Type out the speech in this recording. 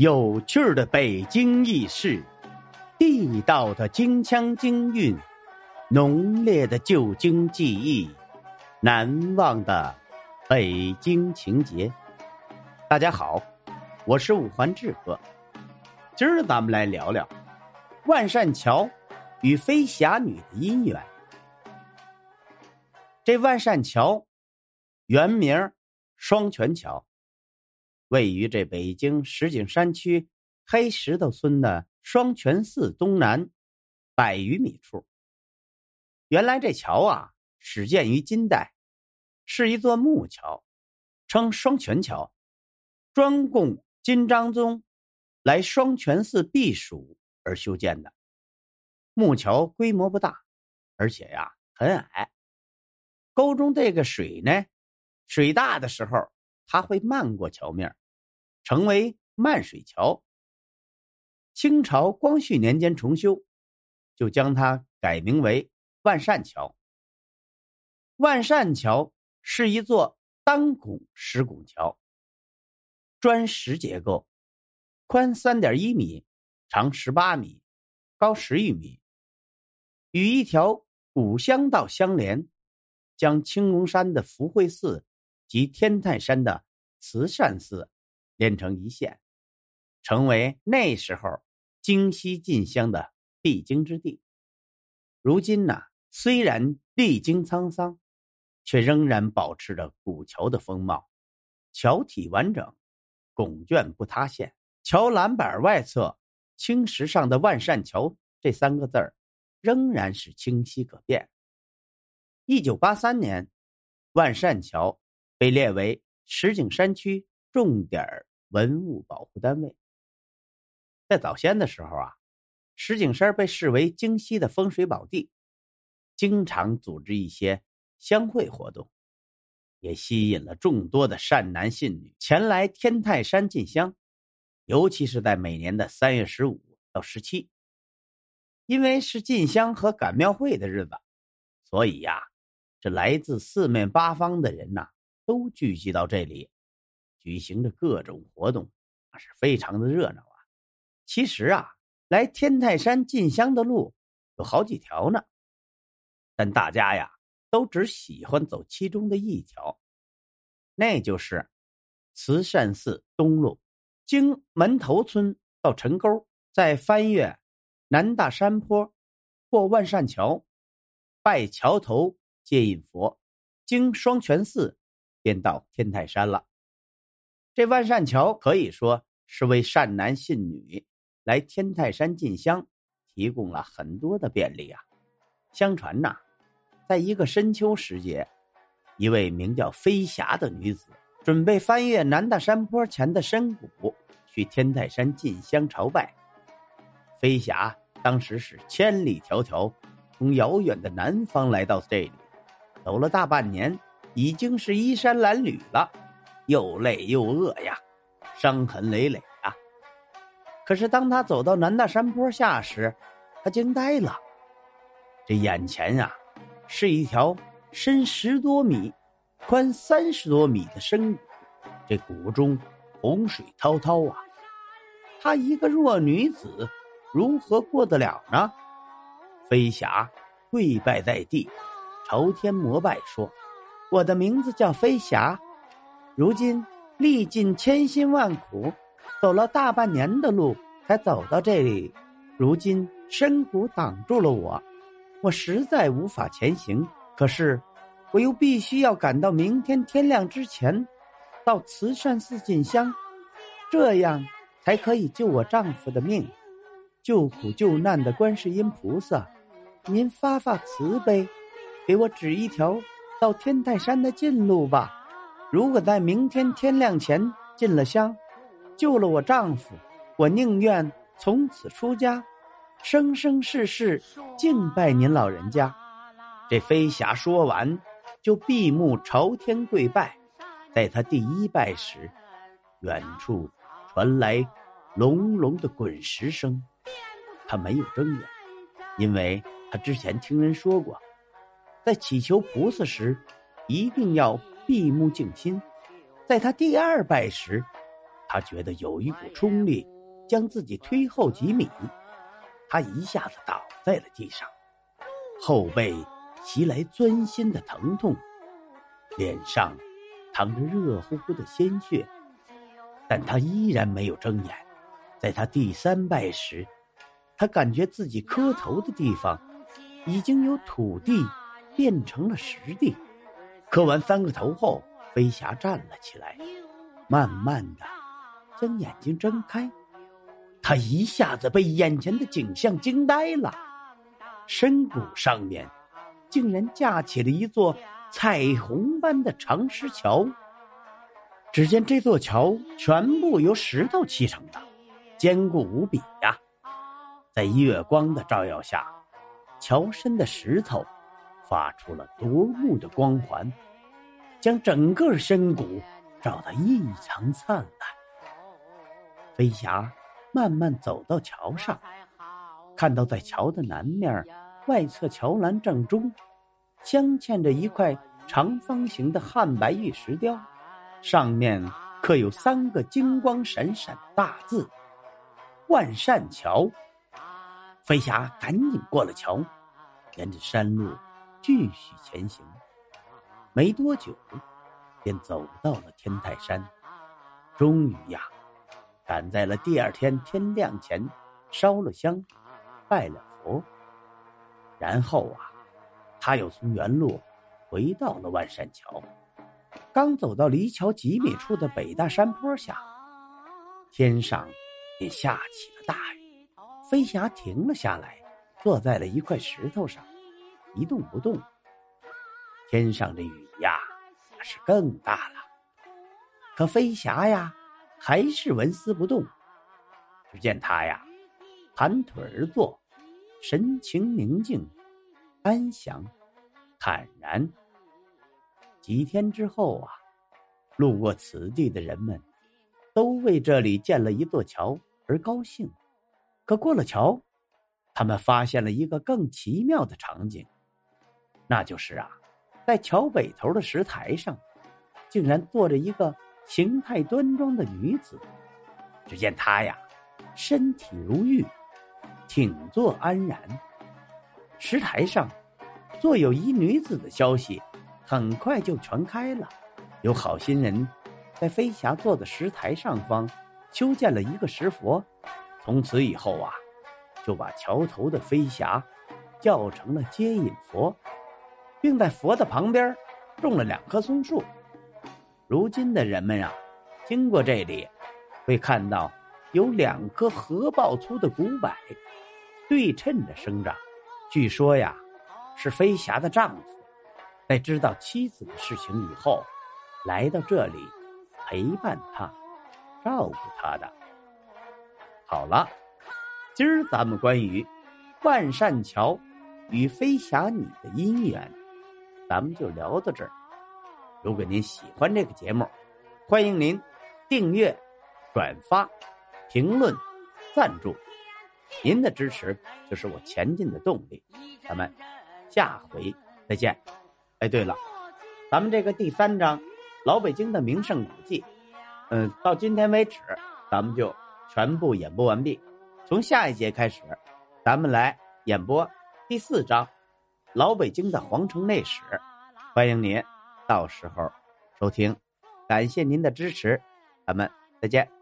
有趣的北京轶事，地道的京腔京韵，浓烈的旧京记忆，难忘的北京情节。大家好，我是五环志哥，今儿咱们来聊聊万善桥与飞侠女的姻缘。这万善桥原名双泉桥。位于这北京石景山区黑石头村的双泉寺东南百余米处。原来这桥啊，始建于金代，是一座木桥，称双泉桥，专供金章宗来双泉寺避暑而修建的。木桥规模不大，而且呀很矮。沟中这个水呢，水大的时候，它会漫过桥面。成为漫水桥。清朝光绪年间重修，就将它改名为万善桥。万善桥是一座单拱石拱桥，砖石结构，宽三点一米，长十八米，高十余米，与一条古乡道相连，将青龙山的福慧寺及天泰山的慈善寺。连成一线，成为那时候京西进乡的必经之地。如今呢，虽然历经沧桑，却仍然保持着古桥的风貌，桥体完整，拱券不塌陷。桥栏板外侧青石上的“万善桥”这三个字儿，仍然是清晰可辨。一九八三年，万善桥被列为石景山区重点文物保护单位，在早先的时候啊，石景山被视为京西的风水宝地，经常组织一些香会活动，也吸引了众多的善男信女前来天泰山进香，尤其是在每年的三月十五到十七，因为是进香和赶庙会的日子，所以呀，这来自四面八方的人呐，都聚集到这里。举行着各种活动，那是非常的热闹啊。其实啊，来天泰山进香的路有好几条呢，但大家呀都只喜欢走其中的一条，那就是慈善寺东路，经门头村到陈沟，再翻越南大山坡，过万善桥，拜桥头接引佛，经双泉寺，便到天泰山了。这万善桥可以说是为善男信女来天泰山进香提供了很多的便利啊！相传呐，在一个深秋时节，一位名叫飞霞的女子准备翻越南大山坡前的深谷去天泰山进香朝拜。飞霞当时是千里迢迢从遥远的南方来到这里，走了大半年，已经是衣衫褴褛了。又累又饿呀，伤痕累累啊！可是当他走到南大山坡下时，他惊呆了。这眼前呀，是一条深十多米、宽三十多米的深谷，这谷中洪水滔滔啊！她一个弱女子，如何过得了呢？飞霞跪拜在地，朝天膜拜说：“我的名字叫飞霞。”如今历尽千辛万苦，走了大半年的路才走到这里。如今深谷挡住了我，我实在无法前行。可是我又必须要赶到明天天亮之前，到慈善寺进香，这样才可以救我丈夫的命。救苦救难的观世音菩萨，您发发慈悲，给我指一条到天泰山的近路吧。如果在明天天亮前进了香，救了我丈夫，我宁愿从此出家，生生世世敬拜您老人家。这飞侠说完，就闭目朝天跪拜。在他第一拜时，远处传来隆隆的滚石声。他没有睁眼，因为他之前听人说过，在祈求菩萨时，一定要。闭目静心，在他第二拜时，他觉得有一股冲力将自己推后几米，他一下子倒在了地上，后背袭来钻心的疼痛，脸上淌着热乎乎的鲜血，但他依然没有睁眼。在他第三拜时，他感觉自己磕头的地方已经由土地变成了实地。磕完三个头后，飞侠站了起来，慢慢的将眼睛睁开。他一下子被眼前的景象惊呆了，深谷上面竟然架起了一座彩虹般的长石桥。只见这座桥全部由石头砌成的，坚固无比呀！在月光的照耀下，桥身的石头发出了夺目的光环，将整个深谷照得异常灿烂。飞侠。慢慢走到桥上，看到在桥的南面外侧桥栏正中，镶嵌着一块长方形的汉白玉石雕，上面刻有三个金光闪闪大字“万善桥”。飞侠赶紧过了桥，沿着山路继续前行。没多久，便走到了天泰山。终于呀！赶在了第二天天亮前，烧了香，拜了佛。然后啊，他又从原路回到了万山桥。刚走到离桥几米处的北大山坡下，天上便下起了大雨。飞侠停了下来，坐在了一块石头上，一动不动。天上的雨呀，那是更大了。可飞侠呀。还是纹丝不动。只见他呀，盘腿而坐，神情宁静、安详、坦然。几天之后啊，路过此地的人们，都为这里建了一座桥而高兴。可过了桥，他们发现了一个更奇妙的场景，那就是啊，在桥北头的石台上，竟然坐着一个。形态端庄的女子，只见她呀，身体如玉，挺坐安然。石台上坐有一女子的消息，很快就传开了。有好心人在飞霞坐的石台上方修建了一个石佛，从此以后啊，就把桥头的飞霞叫成了接引佛，并在佛的旁边种了两棵松树。如今的人们呀，经过这里，会看到有两棵合抱粗的古柏，对称着生长。据说呀，是飞侠的丈夫，在知道妻子的事情以后，来到这里陪伴她、照顾她的。好了，今儿咱们关于万善桥与飞侠女的姻缘，咱们就聊到这儿。如果您喜欢这个节目，欢迎您订阅、转发、评论、赞助。您的支持就是我前进的动力。咱们下回再见。哎，对了，咱们这个第三章《老北京的名胜古迹》，嗯，到今天为止，咱们就全部演播完毕。从下一节开始，咱们来演播第四章《老北京的皇城内史》。欢迎您。到时候收听，感谢您的支持，咱们再见。